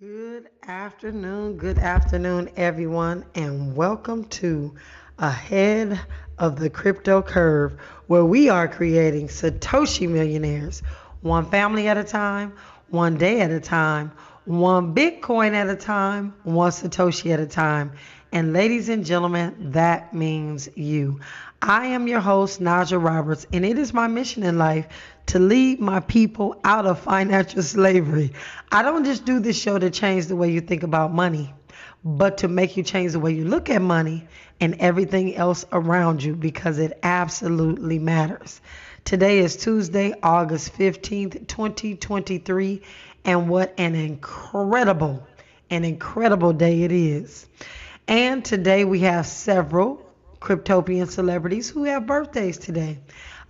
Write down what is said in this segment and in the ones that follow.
Good afternoon, good afternoon, everyone, and welcome to Ahead of the Crypto Curve, where we are creating Satoshi millionaires, one family at a time, one day at a time, one Bitcoin at a time, one Satoshi at a time. And ladies and gentlemen, that means you. I am your host, Najah Roberts, and it is my mission in life to lead my people out of financial slavery. I don't just do this show to change the way you think about money, but to make you change the way you look at money and everything else around you because it absolutely matters. Today is Tuesday, August 15th, 2023, and what an incredible, an incredible day it is. And today we have several Cryptopian celebrities who have birthdays today.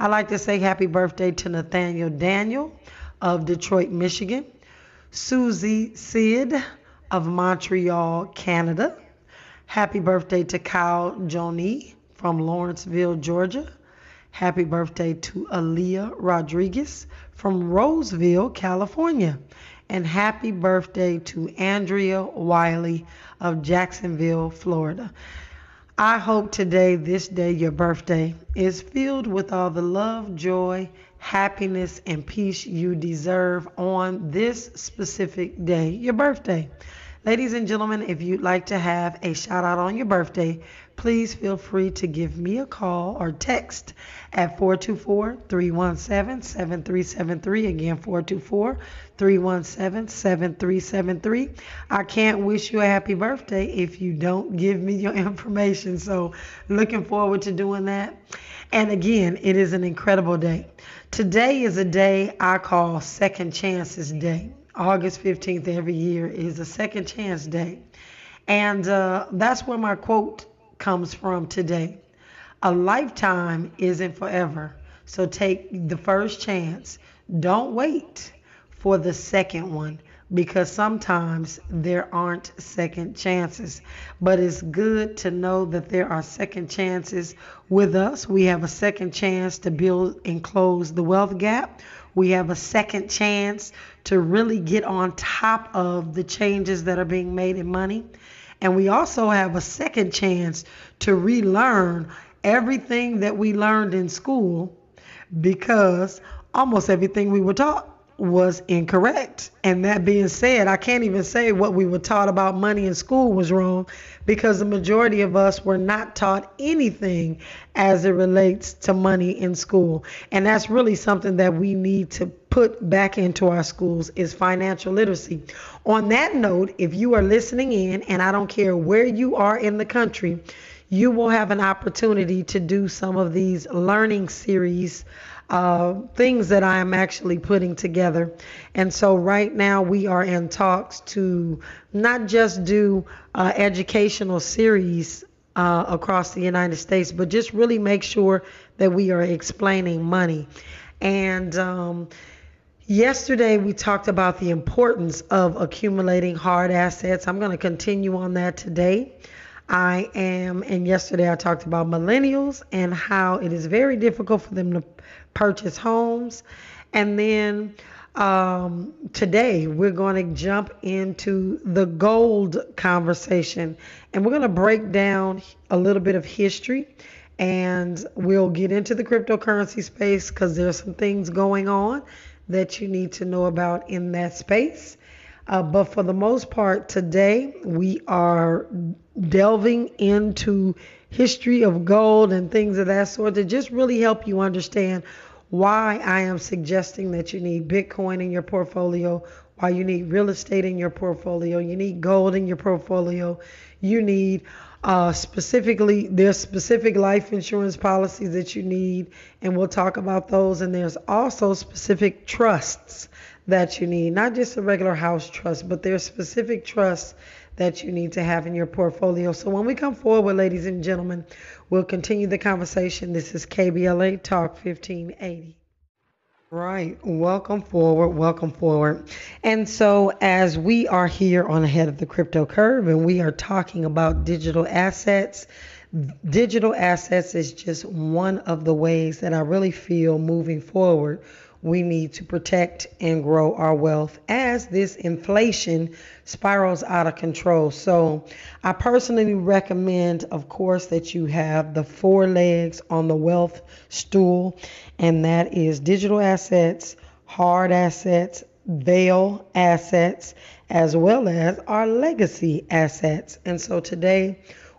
I'd like to say happy birthday to Nathaniel Daniel of Detroit, Michigan, Susie Sid of Montreal, Canada. Happy birthday to Kyle Joni from Lawrenceville, Georgia. Happy birthday to Aaliyah Rodriguez from Roseville, California. And happy birthday to Andrea Wiley of Jacksonville, Florida. I hope today, this day, your birthday, is filled with all the love, joy, happiness, and peace you deserve on this specific day, your birthday. Ladies and gentlemen, if you'd like to have a shout out on your birthday, please feel free to give me a call or text at 424 317 7373. Again, 424 317 7373. I can't wish you a happy birthday if you don't give me your information. So, looking forward to doing that. And again, it is an incredible day. Today is a day I call Second Chances Day. August 15th every year is a second chance day. And uh, that's where my quote comes from today. A lifetime isn't forever. So take the first chance. Don't wait for the second one because sometimes there aren't second chances. But it's good to know that there are second chances with us. We have a second chance to build and close the wealth gap. We have a second chance to really get on top of the changes that are being made in money. And we also have a second chance to relearn everything that we learned in school because almost everything we were taught was incorrect. And that being said, I can't even say what we were taught about money in school was wrong because the majority of us were not taught anything as it relates to money in school. And that's really something that we need to put back into our schools is financial literacy. On that note, if you are listening in and I don't care where you are in the country, you will have an opportunity to do some of these learning series uh, things that I am actually putting together. And so right now we are in talks to not just do uh, educational series uh, across the United States, but just really make sure that we are explaining money. And um, yesterday we talked about the importance of accumulating hard assets. I'm going to continue on that today. I am, and yesterday I talked about millennials and how it is very difficult for them to purchase homes. And then um, today we're going to jump into the gold conversation and we're going to break down a little bit of history and we'll get into the cryptocurrency space because there's some things going on that you need to know about in that space. Uh, but for the most part, today we are delving into history of gold and things of that sort to just really help you understand why I am suggesting that you need Bitcoin in your portfolio, why you need real estate in your portfolio, you need gold in your portfolio, you need uh, specifically there's specific life insurance policies that you need, and we'll talk about those. And there's also specific trusts that you need, not just a regular house trust, but there's specific trusts that you need to have in your portfolio. So when we come forward, ladies and gentlemen, we'll continue the conversation. This is KBLA Talk 1580. Right. Welcome forward. Welcome forward. And so, as we are here on Ahead of the Crypto Curve and we are talking about digital assets, digital assets is just one of the ways that I really feel moving forward we need to protect and grow our wealth as this inflation spirals out of control. So, I personally recommend, of course, that you have the four legs on the wealth stool, and that is digital assets, hard assets, veil assets, as well as our legacy assets. And so, today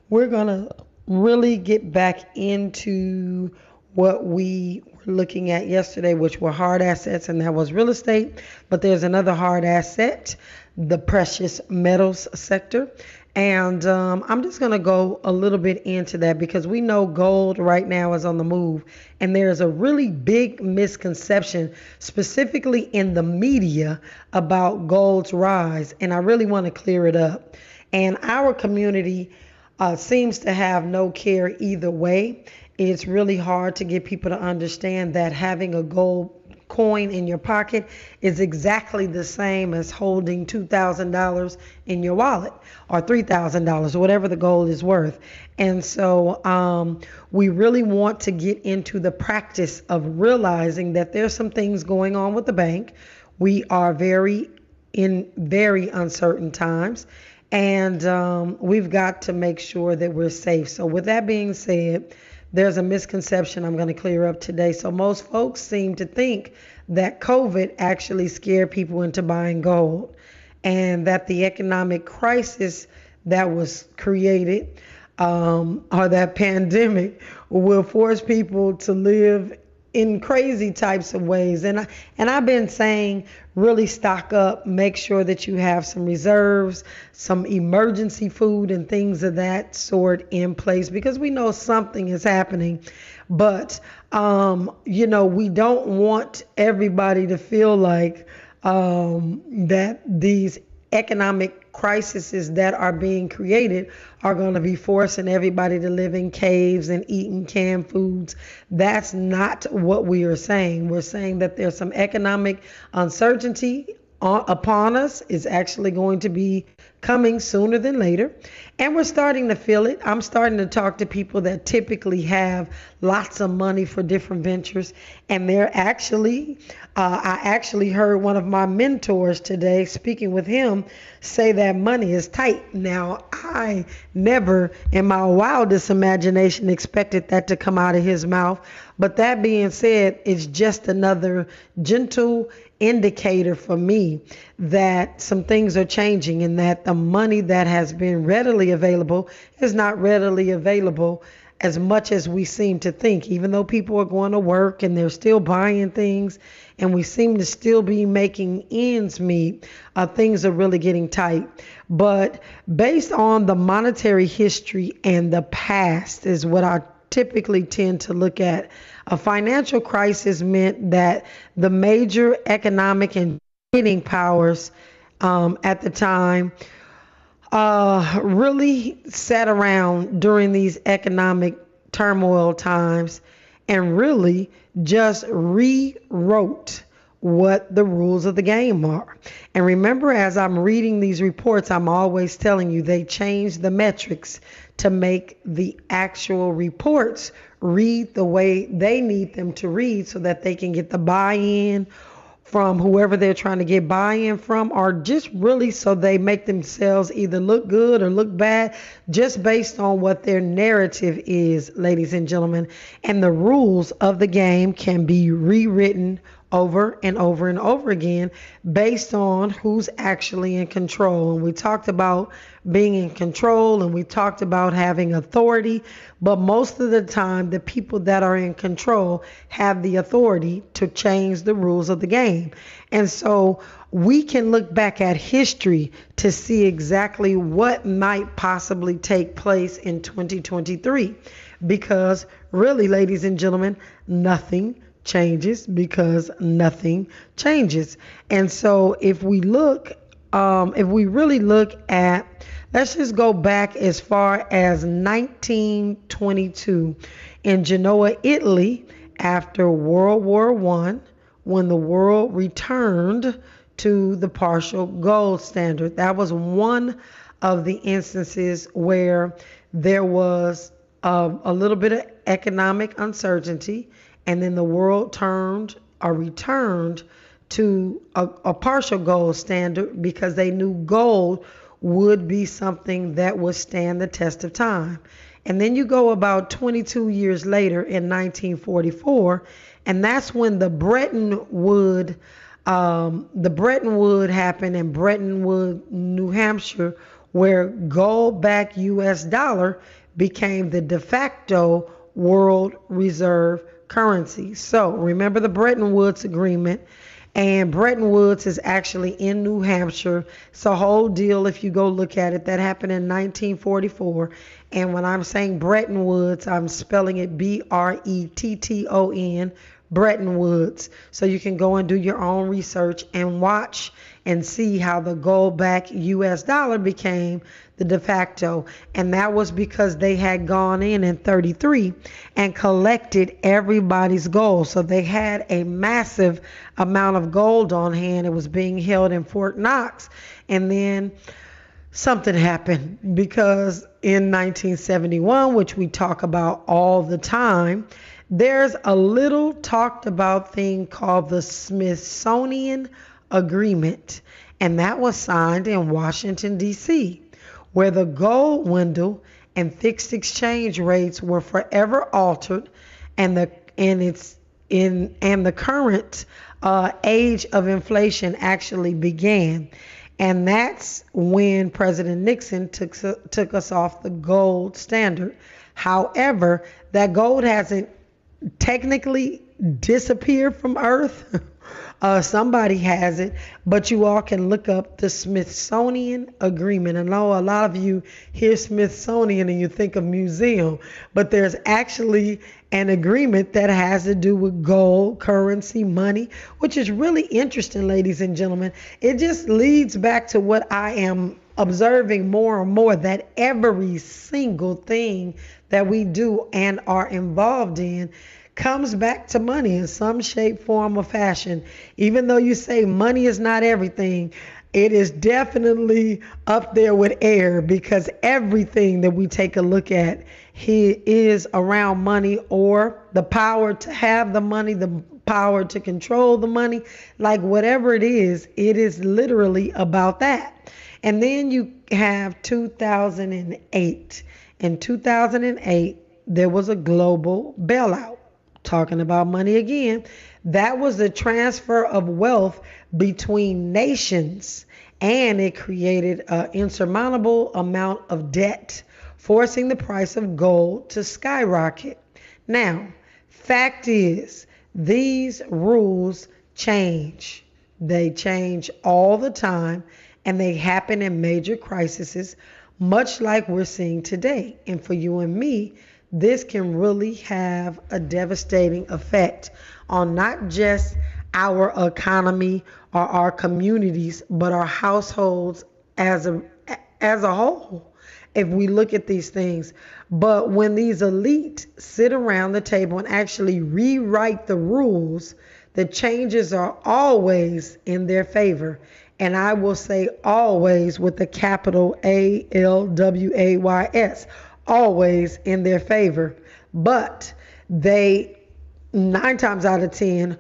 we're going to really get back into what we looking at yesterday, which were hard assets, and that was real estate. But there's another hard asset, the precious metals sector. And um, I'm just going to go a little bit into that because we know gold right now is on the move. And there's a really big misconception, specifically in the media, about gold's rise. And I really want to clear it up. And our community uh, seems to have no care either way it's really hard to get people to understand that having a gold coin in your pocket is exactly the same as holding $2,000 in your wallet or $3,000 or whatever the gold is worth. And so um, we really want to get into the practice of realizing that there's some things going on with the bank. We are very in very uncertain times and um, we've got to make sure that we're safe. So with that being said, there's a misconception I'm going to clear up today. So, most folks seem to think that COVID actually scared people into buying gold and that the economic crisis that was created um, or that pandemic will force people to live in crazy types of ways. And I, and I've been saying really stock up, make sure that you have some reserves, some emergency food and things of that sort in place because we know something is happening. But um, you know, we don't want everybody to feel like um, that these economic crises that are being created are going to be forcing everybody to live in caves and eating canned foods. That's not what we are saying. We're saying that there's some economic uncertainty uh, upon us is actually going to be coming sooner than later. And we're starting to feel it. I'm starting to talk to people that typically have lots of money for different ventures. And they're actually, uh, I actually heard one of my mentors today speaking with him say that money is tight. Now, I never in my wildest imagination expected that to come out of his mouth. But that being said, it's just another gentle indicator for me that some things are changing and that the money that has been readily available is not readily available as much as we seem to think, even though people are going to work and they're still buying things and we seem to still be making ends meet, uh, things are really getting tight. But based on the monetary history and the past, is what I typically tend to look at. A financial crisis meant that the major economic and trading powers um, at the time uh, really sat around during these economic turmoil times and really just rewrote what the rules of the game are. And remember, as I'm reading these reports, I'm always telling you they change the metrics to make the actual reports read the way they need them to read so that they can get the buy in from whoever they're trying to get buy in from, or just really so they make themselves either look good or look bad, just based on what their narrative is, ladies and gentlemen. And the rules of the game can be rewritten over and over and over again based on who's actually in control. And we talked about being in control and we talked about having authority, but most of the time, the people that are in control have the authority to change the rules of the game. And so we can look back at history to see exactly what might possibly take place in 2023. Because really, ladies and gentlemen, nothing changes because nothing changes. And so if we look, um, if we really look at, let's just go back as far as 1922 in Genoa, Italy, after World War One, when the world returned to the partial gold standard. That was one of the instances where there was a, a little bit of economic uncertainty and then the world turned or returned to a, a partial gold standard because they knew gold would be something that would stand the test of time. And then you go about 22 years later in 1944, and that's when the Bretton Woods um, the Bretton Woods happened in Bretton Woods, New Hampshire, where gold-backed U.S. dollar became the de facto world reserve currency. So remember the Bretton Woods Agreement. And Bretton Woods is actually in New Hampshire. It's a whole deal if you go look at it. That happened in 1944. And when I'm saying Bretton Woods, I'm spelling it B R E T T O N, Bretton Woods. So you can go and do your own research and watch and see how the gold backed US dollar became the de facto. And that was because they had gone in in 33 and collected everybody's gold. So they had a massive amount of gold on hand. It was being held in Fort Knox. And then something happened because in 1971, which we talk about all the time, there's a little talked about thing called the Smithsonian Agreement, and that was signed in Washington, D.C., where the gold window and fixed exchange rates were forever altered, and the and it's in and the current uh, age of inflation actually began. And that's when President Nixon took took us off the gold standard. However, that gold hasn't technically disappeared from Earth. Uh, somebody has it, but you all can look up the Smithsonian Agreement. I know a lot of you hear Smithsonian and you think of museum, but there's actually an agreement that has to do with gold, currency, money, which is really interesting, ladies and gentlemen. It just leads back to what I am observing more and more that every single thing that we do and are involved in comes back to money in some shape, form, or fashion. Even though you say money is not everything, it is definitely up there with air because everything that we take a look at he is around money or the power to have the money, the power to control the money, like whatever it is, it is literally about that. And then you have 2008. In 2008, there was a global bailout. Talking about money again. That was the transfer of wealth between nations, and it created an insurmountable amount of debt, forcing the price of gold to skyrocket. Now, fact is, these rules change. They change all the time and they happen in major crises, much like we're seeing today. And for you and me, this can really have a devastating effect on not just our economy or our communities, but our households as a as a whole. If we look at these things, but when these elite sit around the table and actually rewrite the rules, the changes are always in their favor and I will say always with the capital A L W A Y S, always in their favor. But they, nine times out of 10,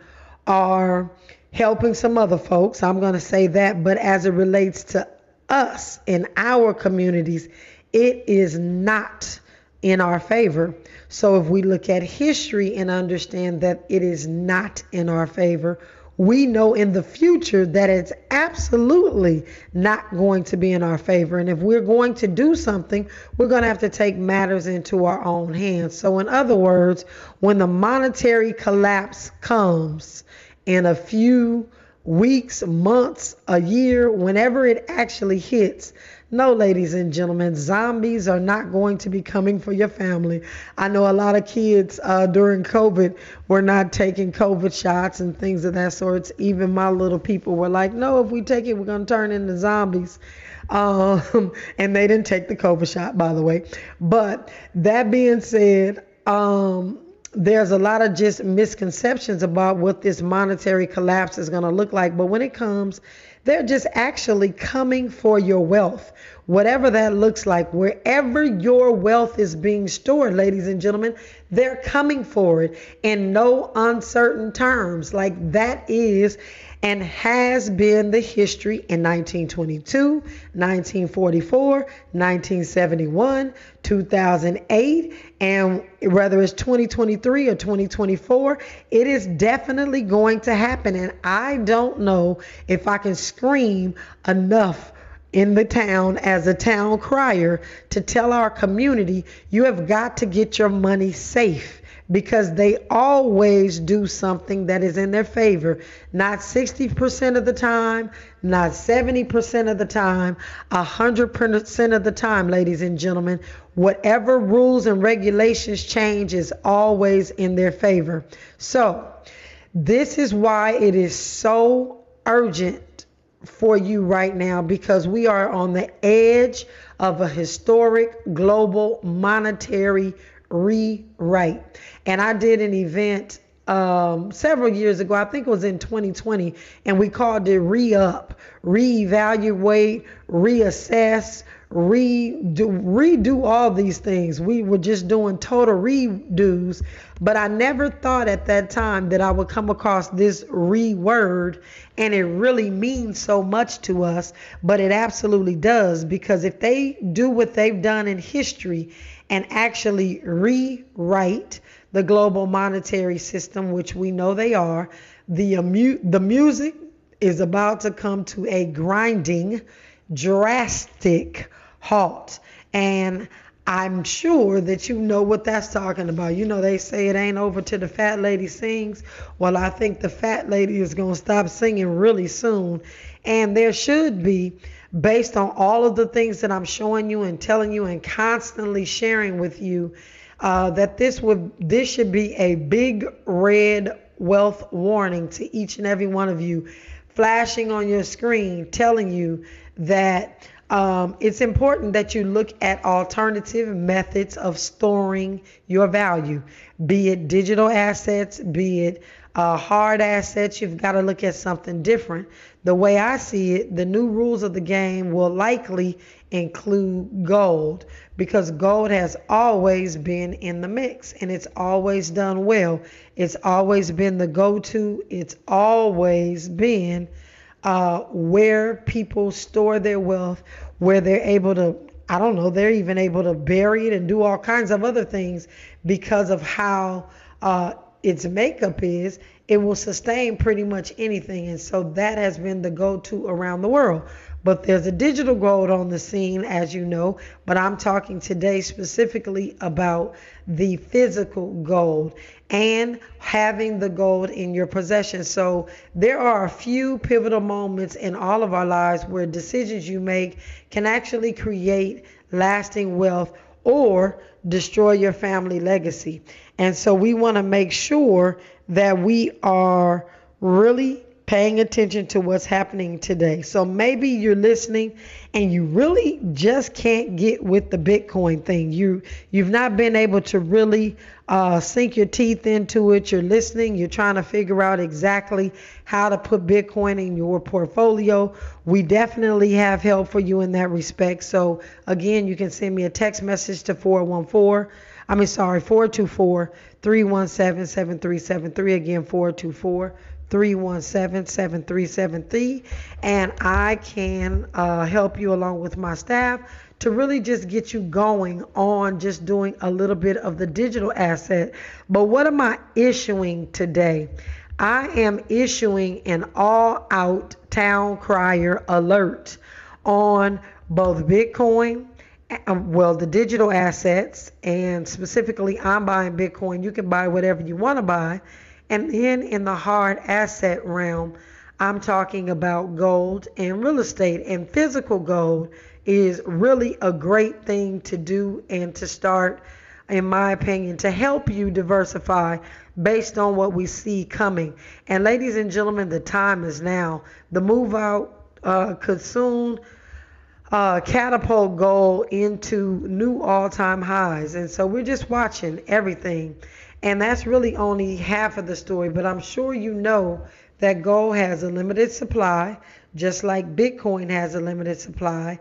are helping some other folks. I'm going to say that. But as it relates to us in our communities, it is not in our favor. So if we look at history and understand that it is not in our favor, we know in the future that it's absolutely not going to be in our favor. And if we're going to do something, we're going to have to take matters into our own hands. So, in other words, when the monetary collapse comes in a few weeks, months, a year, whenever it actually hits, no, ladies and gentlemen, zombies are not going to be coming for your family. I know a lot of kids uh, during COVID were not taking COVID shots and things of that sort. Even my little people were like, no, if we take it, we're going to turn into zombies. Um, and they didn't take the COVID shot, by the way. But that being said, um, there's a lot of just misconceptions about what this monetary collapse is going to look like. But when it comes, they're just actually coming for your wealth, whatever that looks like, wherever your wealth is being stored, ladies and gentlemen, they're coming for it in no uncertain terms. Like that is and has been the history in 1922, 1944, 1971, 2008, and whether it's 2023 or 2024, it is definitely going to happen. And I don't know if I can scream enough in the town as a town crier to tell our community you have got to get your money safe because they always do something that is in their favor. Not 60% of the time, not 70% of the time, 100% of the time, ladies and gentlemen. Whatever rules and regulations change is always in their favor. So, this is why it is so urgent for you right now because we are on the edge of a historic global monetary rewrite. And I did an event um, several years ago, I think it was in 2020, and we called it Re Up, Reevaluate, Reassess, redo, redo all these things. We were just doing total redos, but I never thought at that time that I would come across this re word, and it really means so much to us, but it absolutely does because if they do what they've done in history and actually rewrite the global monetary system, which we know they are. The, amu- the music is about to come to a grinding, drastic halt. And I'm sure that you know what that's talking about. You know, they say it ain't over till the fat lady sings. Well, I think the fat lady is going to stop singing really soon. And there should be based on all of the things that I'm showing you and telling you and constantly sharing with you uh, that this would this should be a big red wealth warning to each and every one of you flashing on your screen telling you that um, it's important that you look at alternative methods of storing your value, be it digital assets, be it uh, hard assets. You've got to look at something different the way I see it, the new rules of the game will likely include gold because gold has always been in the mix and it's always done well. It's always been the go to, it's always been uh, where people store their wealth, where they're able to, I don't know, they're even able to bury it and do all kinds of other things because of how uh, its makeup is it will sustain pretty much anything. And so that has been the go to around the world. But there's a digital gold on the scene, as you know. But I'm talking today specifically about the physical gold and having the gold in your possession. So there are a few pivotal moments in all of our lives where decisions you make can actually create lasting wealth or destroy your family legacy. And so we want to make sure that we are really paying attention to what's happening today. So maybe you're listening and you really just can't get with the Bitcoin thing. You you've not been able to really uh, sink your teeth into it. You're listening. You're trying to figure out exactly how to put Bitcoin in your portfolio. We definitely have help for you in that respect. So again, you can send me a text message to 414. I mean, sorry, 424 317 7373. Again, 424 317 7373. And I can uh, help you along with my staff to really just get you going on just doing a little bit of the digital asset. But what am I issuing today? I am issuing an all out town crier alert on both Bitcoin well, the digital assets, and specifically, I'm buying Bitcoin. You can buy whatever you want to buy. And then in the hard asset realm, I'm talking about gold and real estate. And physical gold is really a great thing to do and to start, in my opinion, to help you diversify based on what we see coming. And ladies and gentlemen, the time is now. The move out uh, could soon uh, catapult gold into new all time highs. And so we're just watching everything. And that's really only half of the story, but I'm sure you know that gold has a limited supply, just like Bitcoin has a limited supply,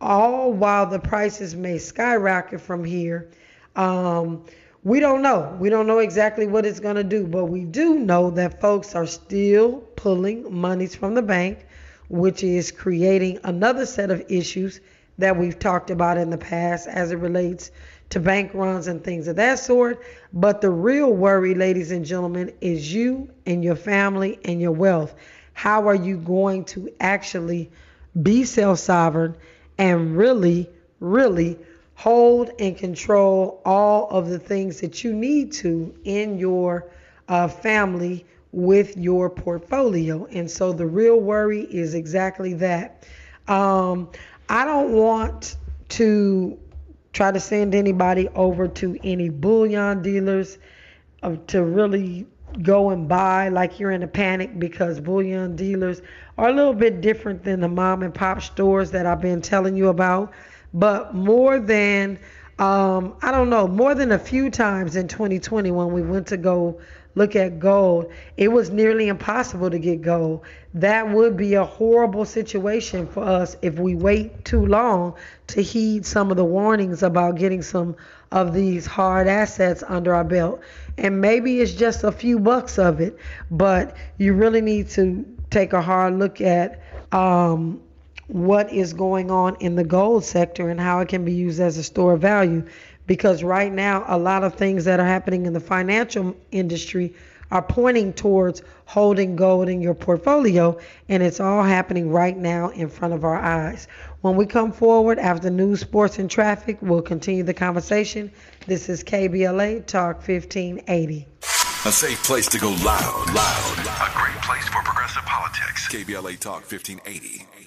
all while the prices may skyrocket from here. Um, we don't know. We don't know exactly what it's going to do, but we do know that folks are still pulling monies from the bank, which is creating another set of issues that we've talked about in the past as it relates to bank runs and things of that sort. But the real worry, ladies and gentlemen, is you and your family and your wealth. How are you going to actually be self sovereign and really, really hold and control all of the things that you need to in your uh, family with your portfolio. And so the real worry is exactly that. Um, I don't want to try to send anybody over to any bullion dealers uh, to really go and buy like you're in a panic because bullion dealers are a little bit different than the mom and pop stores that I've been telling you about but more than um, I don't know, more than a few times in 2020 when we went to go look at gold, it was nearly impossible to get gold. That would be a horrible situation for us if we wait too long to heed some of the warnings about getting some of these hard assets under our belt. And maybe it's just a few bucks of it, but you really need to take a hard look at um, what is going on in the gold sector and how it can be used as a store of value. Because right now, a lot of things that are happening in the financial industry are pointing towards holding gold in your portfolio, and it's all happening right now in front of our eyes. When we come forward after news, sports, and traffic, we'll continue the conversation. This is KBLA Talk 1580. A safe place to go loud, loud. A great place for progressive politics. KBLA Talk 1580.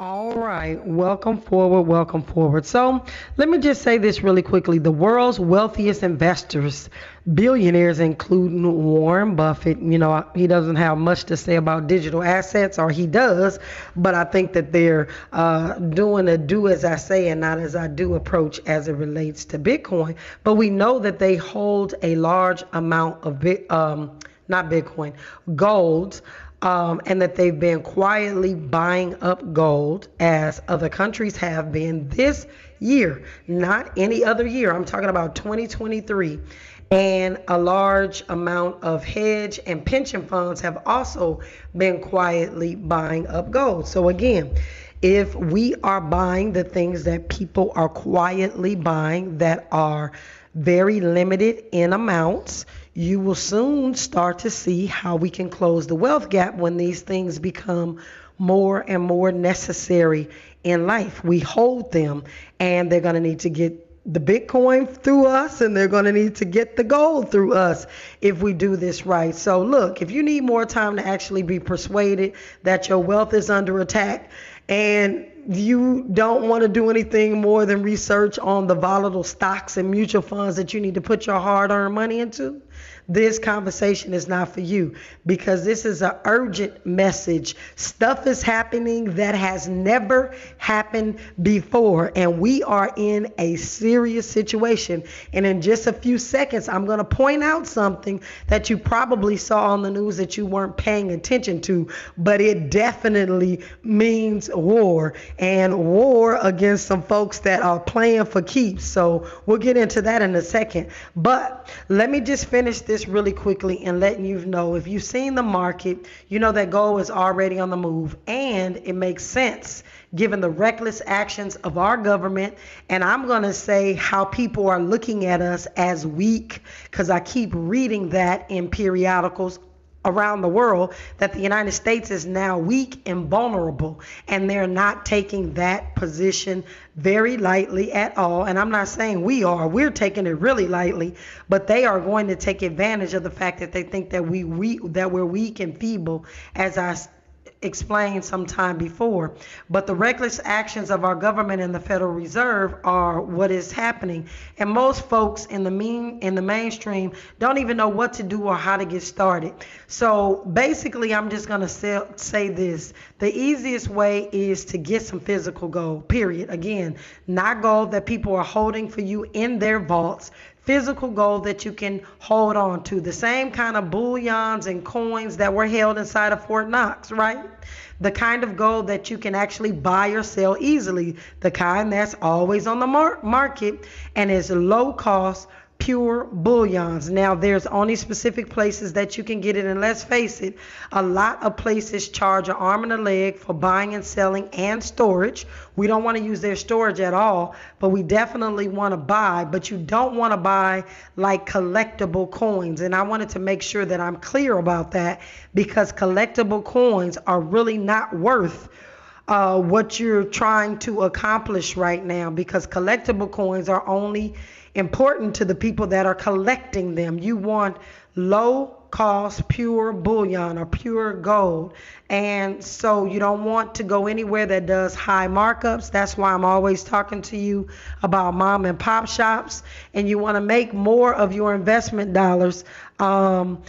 All right, welcome forward, welcome forward. So, let me just say this really quickly. The world's wealthiest investors, billionaires, including Warren Buffett, you know, he doesn't have much to say about digital assets, or he does, but I think that they're uh, doing a do as I say and not as I do approach as it relates to Bitcoin. But we know that they hold a large amount of bit, um, not Bitcoin, gold um, and that they've been quietly buying up gold as other countries have been this year, not any other year. I'm talking about 2023. And a large amount of hedge and pension funds have also been quietly buying up gold. So, again, if we are buying the things that people are quietly buying that are very limited in amounts, you will soon start to see how we can close the wealth gap when these things become more and more necessary in life. We hold them, and they're going to need to get the Bitcoin through us, and they're going to need to get the gold through us if we do this right. So, look, if you need more time to actually be persuaded that your wealth is under attack and you don't want to do anything more than research on the volatile stocks and mutual funds that you need to put your hard earned money into, this conversation is not for you because this is an urgent message. Stuff is happening that has never happened before, and we are in a serious situation. And in just a few seconds, I'm going to point out something that you probably saw on the news that you weren't paying attention to, but it definitely means war and war against some folks that are playing for keeps. So we'll get into that in a second. But let me just finish this this really quickly and letting you know if you've seen the market, you know that gold is already on the move and it makes sense given the reckless actions of our government. And I'm going to say how people are looking at us as weak because I keep reading that in periodicals around the world that the United States is now weak and vulnerable, and they're not taking that position very lightly at all. And I'm not saying we are, we're taking it really lightly, but they are going to take advantage of the fact that they think that we, we that we're weak and feeble, as I explained some time before. But the reckless actions of our government and the Federal Reserve are what is happening. And most folks in the mean in the mainstream don't even know what to do or how to get started. So basically, I'm just to say, say this. The easiest way is to get some physical gold, period. Again, not gold that people are holding for you in their vaults physical gold that you can hold on to. The same kind of bullions and coins that were held inside of Fort Knox, right? The kind of gold that you can actually buy or sell easily. The kind that's always on the mar- market and is low cost pure bullions. Now, there's only specific places that you can get it, and let's face it, a lot of places charge an arm and a leg for buying and selling and storage. We don't want to use their storage at all, but we definitely want to buy, but you don't want to buy like collectible coins. And I wanted to make sure that I'm clear about that because collectible coins are really not worth. Uh, what you're trying to accomplish right now because collectible coins are only important to the people that are collecting them. You want low cost pure bullion or pure gold. And so you don't want to go anywhere that does high markups. That's why I'm always talking to you about mom and pop shops. And you want to make more of your investment dollars. Um,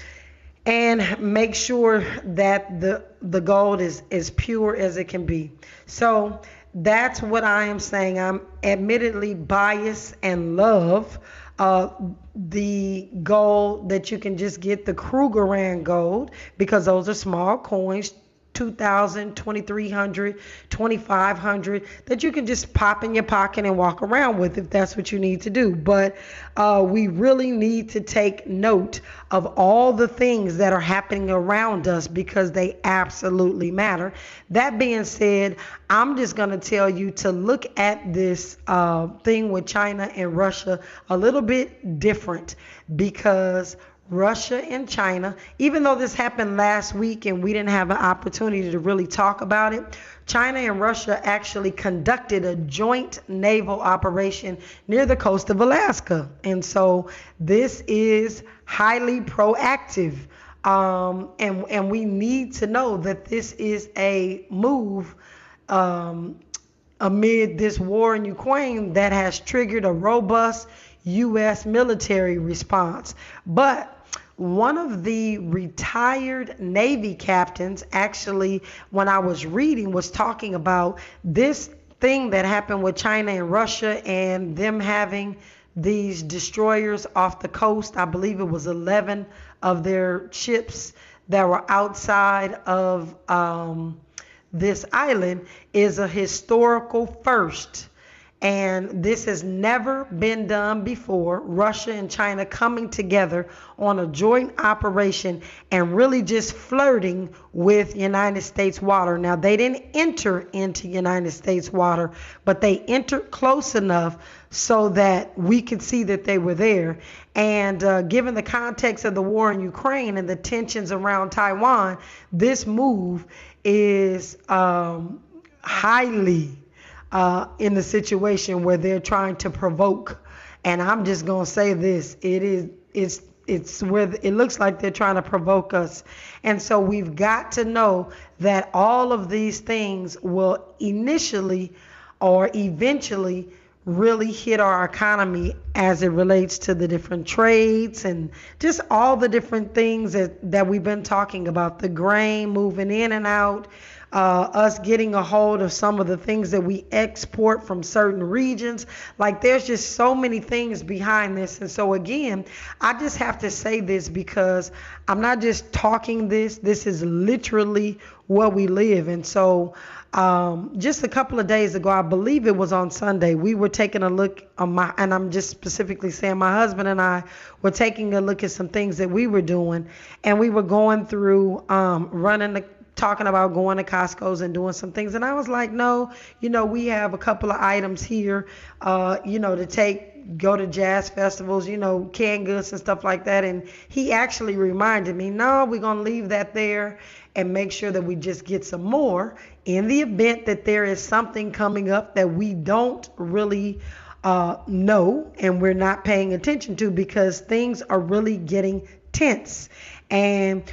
and make sure that the the gold is as pure as it can be. So that's what I am saying. I'm admittedly biased and love uh, the gold that you can just get the Krugerrand gold because those are small coins 2000 2300 2500 that you can just pop in your pocket and walk around with if that's what you need to do. But uh, we really need to take note of all the things that are happening around us because they absolutely matter. That being said i'm just going to tell you to look at this uh, thing with china and russia a little bit different because Russia and China, even though this happened last week and we didn't have an opportunity to really talk about it, China and Russia actually conducted a joint naval operation near the coast of Alaska. And so this is highly proactive. Um, and, and we need to know that this is a move um, amid this war in Ukraine that has triggered a robust U.S. military response. But one of the retired Navy captains, actually, when I was reading, was talking about this thing that happened with China and Russia and them having these destroyers off the coast. I believe it was 11 of their ships that were outside of um, this island is a historical first and this has never been done before. Russia and China coming together on a joint operation and really just flirting with United States water. Now, they didn't enter into United States water, but they entered close enough so that we could see that they were there. And uh, given the context of the war in Ukraine and the tensions around Taiwan, this move is um, highly uh, in the situation where they're trying to provoke. And I'm just gonna say this: it is it's it's where it looks like they're trying to provoke us. And so we've got to know that all of these things will initially or eventually really hit our economy as it relates to the different trades and just all the different things that, that we've been talking about the grain moving in and out uh, us getting a hold of some of the things that we export from certain regions. Like there's just so many things behind this. And so, again, I just have to say this because I'm not just talking this, this is literally where we live. And so, um, just a couple of days ago, I believe it was on Sunday, we were taking a look on my, and I'm just specifically saying my husband and I were taking a look at some things that we were doing, and we were going through um, running the talking about going to Costco's and doing some things. And I was like, no, you know, we have a couple of items here, uh, you know, to take, go to jazz festivals, you know, canned goods and stuff like that. And he actually reminded me, no, we're going to leave that there and make sure that we just get some more in the event that there is something coming up that we don't really uh, know and we're not paying attention to because things are really getting tense. And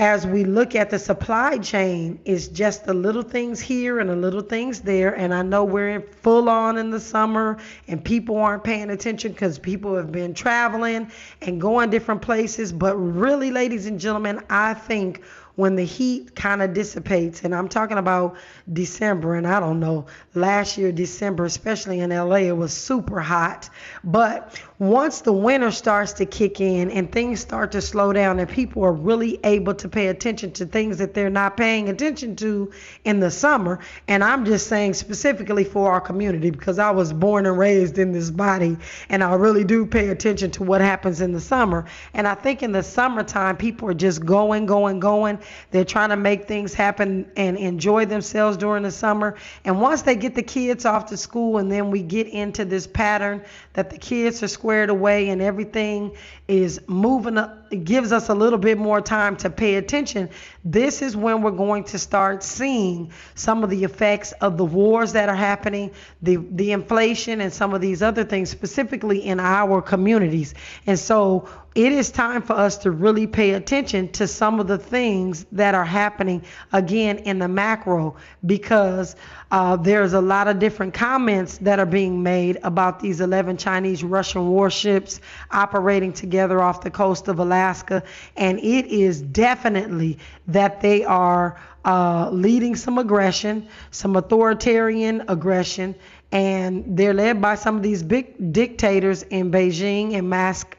as we look at the supply chain, it's just the little things here and the little things there. And I know we're full on in the summer and people aren't paying attention because people have been traveling and going different places. But really, ladies and gentlemen, I think when the heat kind of dissipates, and I'm talking about December, and I don't know, last year, December, especially in LA, it was super hot. But once the winter starts to kick in and things start to slow down, and people are really able to pay attention to things that they're not paying attention to in the summer, and I'm just saying specifically for our community because I was born and raised in this body, and I really do pay attention to what happens in the summer. And I think in the summertime, people are just going, going, going. They're trying to make things happen and enjoy themselves during the summer. And once they get the kids off to school, and then we get into this pattern that the kids are squared away and everything is moving up, it gives us a little bit more time to pay attention. This is when we're going to start seeing some of the effects of the wars that are happening, the, the inflation, and some of these other things, specifically in our communities. And so it is time for us to really pay attention to some of the things that are happening again in the macro because uh, there's a lot of different comments that are being made about these 11 Chinese Russian warships operating together off the coast of Alaska. And it is definitely that they are uh, leading some aggression, some authoritarian aggression, and they're led by some of these big dictators in Beijing and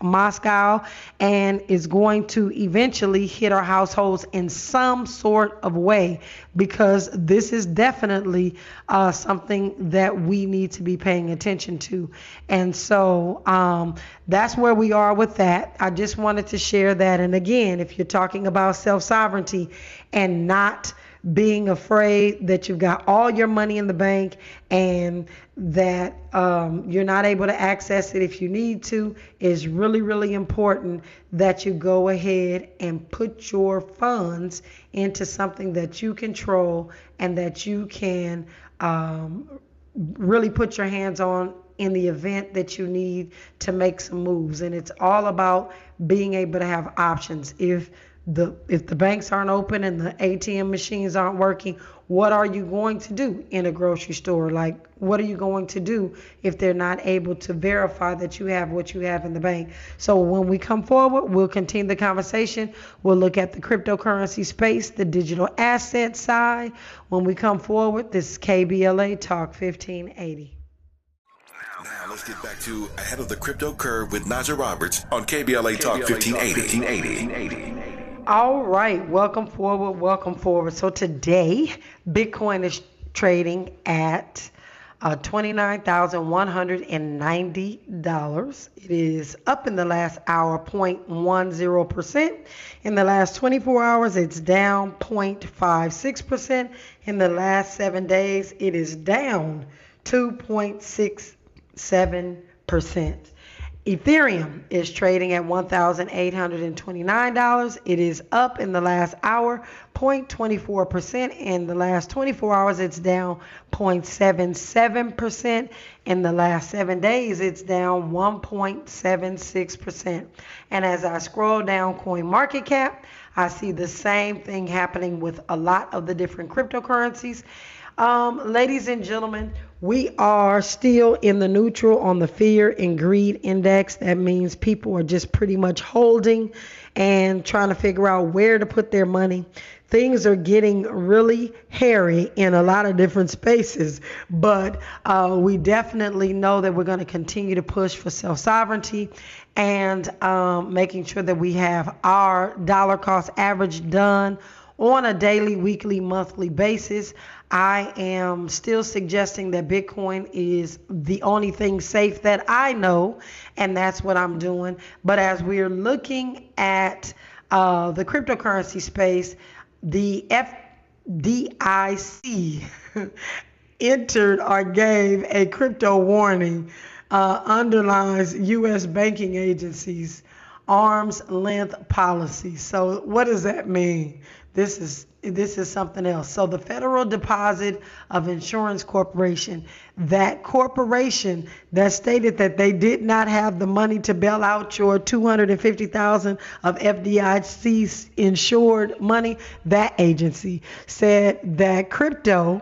Moscow, and is going to eventually hit our households in some sort of way because this is definitely uh, something that we need to be paying attention to. And so um, that's where we are with that. I just wanted to share that. And again, if you're talking about self sovereignty and not being afraid that you've got all your money in the bank and that um, you're not able to access it if you need to is really, really important that you go ahead and put your funds into something that you control and that you can um, really put your hands on in the event that you need to make some moves. And it's all about being able to have options. If the if the banks aren't open and the ATM machines aren't working, what are you going to do in a grocery store? Like what are you going to do if they're not able to verify that you have what you have in the bank? So when we come forward, we'll continue the conversation. We'll look at the cryptocurrency space, the digital asset side. When we come forward, this is KBLA Talk 1580. Now let's get back to Ahead of the Crypto Curve with Najah Roberts on KBLA Talk 1580. 1580. All right, welcome forward, welcome forward. So today, Bitcoin is trading at uh, $29,190. It is up in the last hour 0.10%. In the last 24 hours, it's down 0.56%. In the last seven days, it is down 2.67%. Ethereum is trading at $1,829. It is up in the last hour 0.24%. In the last 24 hours, it's down 0.77%. In the last seven days, it's down 1.76%. And as I scroll down CoinMarketCap, I see the same thing happening with a lot of the different cryptocurrencies. Um, ladies and gentlemen, we are still in the neutral on the fear and greed index. That means people are just pretty much holding and trying to figure out where to put their money. Things are getting really hairy in a lot of different spaces, but uh, we definitely know that we're going to continue to push for self sovereignty and um, making sure that we have our dollar cost average done on a daily, weekly, monthly basis. I am still suggesting that Bitcoin is the only thing safe that I know, and that's what I'm doing. But as we're looking at uh, the cryptocurrency space, the FDIC entered or gave a crypto warning uh, underlines U.S. banking agencies' arm's length policy. So, what does that mean? This is this is something else. So the Federal Deposit of Insurance Corporation, that corporation that stated that they did not have the money to bail out your 250,000 of FDIC insured money, that agency said that crypto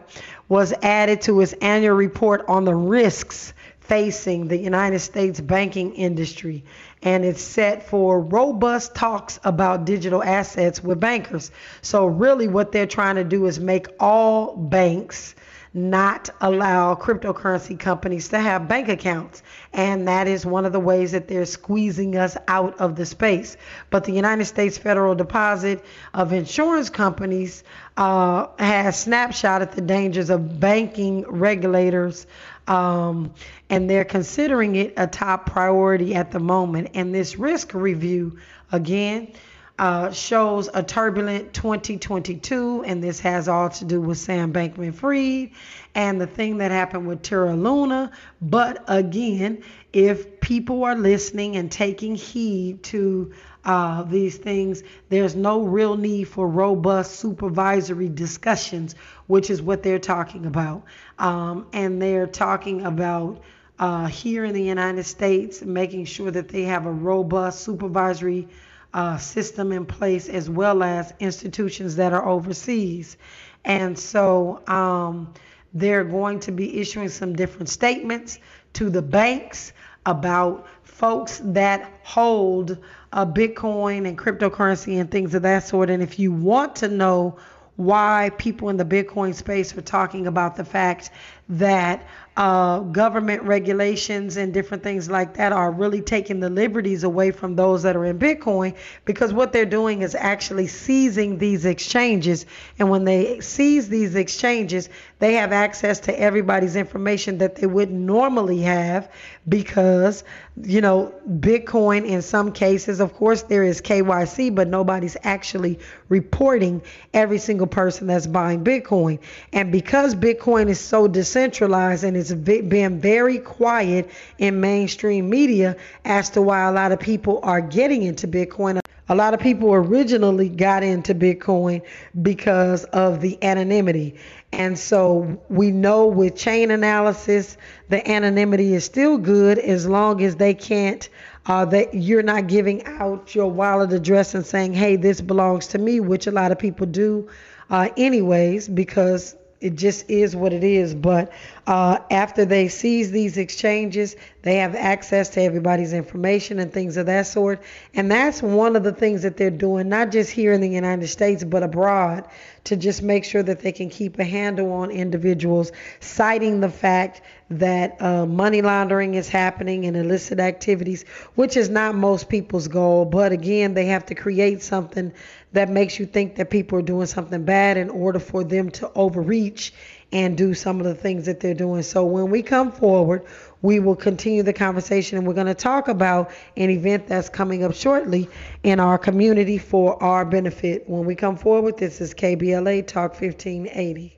was added to its annual report on the risks facing the United States banking industry, and it's set for robust talks about digital assets with bankers. So, really, what they're trying to do is make all banks not allow cryptocurrency companies to have bank accounts. And that is one of the ways that they're squeezing us out of the space. But the United States Federal Deposit of Insurance Companies uh, has snapshot at the dangers of banking regulators. Um, and they're considering it a top priority at the moment. And this risk review, again, uh, shows a turbulent 2022, and this has all to do with Sam Bankman Fried and the thing that happened with Terra Luna. But again, if people are listening and taking heed to uh, these things, there's no real need for robust supervisory discussions, which is what they're talking about. Um, and they're talking about uh, here in the United States, making sure that they have a robust supervisory uh, system in place as well as institutions that are overseas. And so um, they're going to be issuing some different statements to the banks about folks that hold a Bitcoin and cryptocurrency and things of that sort. And if you want to know why people in the Bitcoin space are talking about the fact that uh, government regulations and different things like that are really taking the liberties away from those that are in Bitcoin because what they're doing is actually seizing these exchanges. And when they seize these exchanges, they have access to everybody's information that they wouldn't normally have because, you know, Bitcoin in some cases, of course, there is KYC, but nobody's actually reporting every single person that's buying Bitcoin. And because Bitcoin is so decentralized and it's been very quiet in mainstream media as to why a lot of people are getting into Bitcoin. A lot of people originally got into Bitcoin because of the anonymity. And so we know with chain analysis, the anonymity is still good as long as they can't, uh, that you're not giving out your wallet address and saying, hey, this belongs to me, which a lot of people do uh, anyways, because it just is what it is. But uh, after they seize these exchanges, they have access to everybody's information and things of that sort. And that's one of the things that they're doing, not just here in the United States, but abroad, to just make sure that they can keep a handle on individuals, citing the fact that uh, money laundering is happening and illicit activities, which is not most people's goal. But again, they have to create something that makes you think that people are doing something bad in order for them to overreach and do some of the things that they're doing. So when we come forward, we will continue the conversation and we're going to talk about an event that's coming up shortly in our community for our benefit. When we come forward, this is KBLA Talk 1580.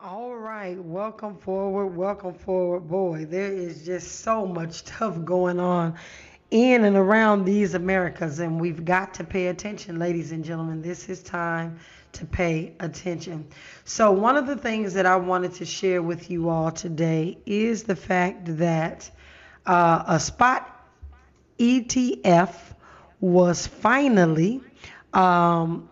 All right, welcome forward, welcome forward. Boy, there is just so much stuff going on in and around these Americas, and we've got to pay attention, ladies and gentlemen. This is time to pay attention. So, one of the things that I wanted to share with you all today is the fact that uh, a spot ETF was finally um,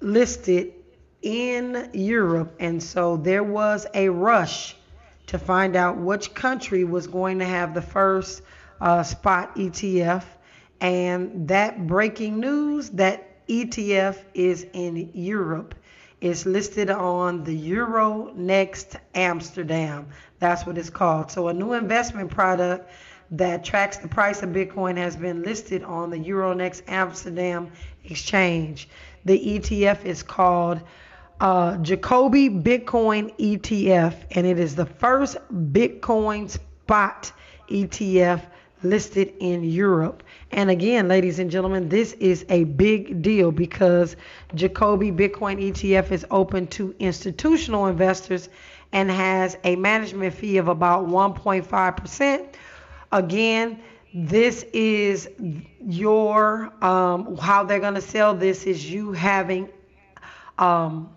listed in Europe, and so there was a rush to find out which country was going to have the first uh, spot ETF. And that breaking news that ETF is in Europe. It's listed on the Euronext Amsterdam. That's what it's called. So, a new investment product that tracks the price of Bitcoin has been listed on the Euronext Amsterdam exchange. The ETF is called uh, Jacoby Bitcoin ETF, and it is the first Bitcoin spot ETF listed in Europe. And again, ladies and gentlemen, this is a big deal because Jacoby Bitcoin ETF is open to institutional investors and has a management fee of about 1.5%. Again, this is your um, how they're going to sell this is you having um,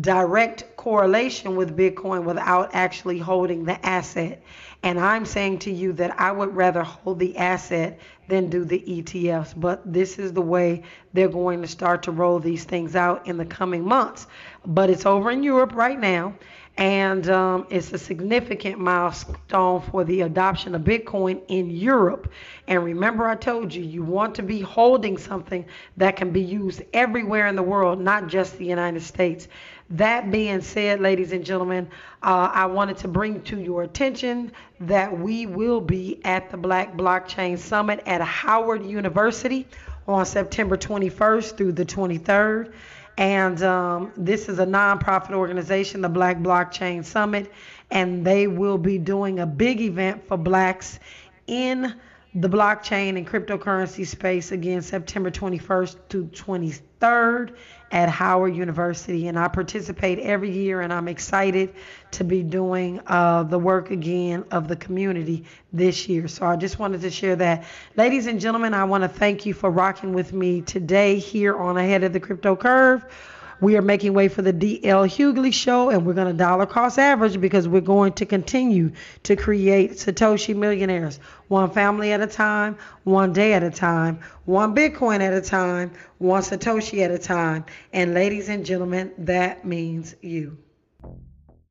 direct correlation with Bitcoin without actually holding the asset. And I'm saying to you that I would rather hold the asset than do the ETFs. But this is the way they're going to start to roll these things out in the coming months. But it's over in Europe right now. and um, it's a significant milestone for the adoption of Bitcoin in Europe. And remember, I told you, you want to be holding something that can be used everywhere in the world, not just the United States. That being said, ladies and gentlemen, uh, I wanted to bring to your attention that we will be at the Black Blockchain Summit at Howard University on September 21st through the 23rd. And um, this is a nonprofit organization, the Black Blockchain Summit, and they will be doing a big event for blacks in the blockchain and cryptocurrency space again September 21st to 23rd at Howard University. And I participate every year, and I'm excited to be doing uh, the work again of the community this year. So I just wanted to share that. Ladies and gentlemen, I want to thank you for rocking with me today here on Ahead of the Crypto Curve. We are making way for the DL Hughley show, and we're going to dollar cost average because we're going to continue to create Satoshi millionaires, one family at a time, one day at a time, one Bitcoin at a time, one Satoshi at a time. And ladies and gentlemen, that means you.